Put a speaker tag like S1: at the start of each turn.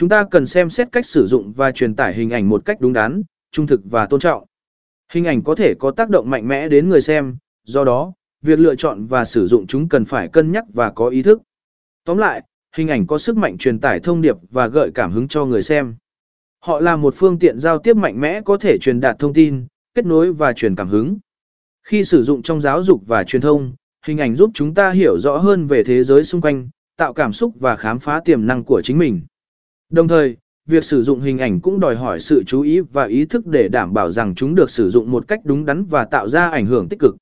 S1: Chúng ta cần xem xét cách sử dụng và truyền tải hình ảnh một cách đúng đắn, trung thực và tôn trọng. Hình ảnh có thể có tác động mạnh mẽ đến người xem, do đó, việc lựa chọn và sử dụng chúng cần phải cân nhắc và có ý thức. Tóm lại, hình ảnh có sức mạnh truyền tải thông điệp và gợi cảm hứng cho người xem. Họ là một phương tiện giao tiếp mạnh mẽ có thể truyền đạt thông tin, kết nối và truyền cảm hứng. Khi sử dụng trong giáo dục và truyền thông, hình ảnh giúp chúng ta hiểu rõ hơn về thế giới xung quanh, tạo cảm xúc và khám phá tiềm năng của chính mình. Đồng thời, việc sử dụng hình ảnh cũng đòi hỏi sự chú ý và ý thức để đảm bảo rằng chúng được sử dụng một cách đúng đắn và tạo ra ảnh hưởng tích cực.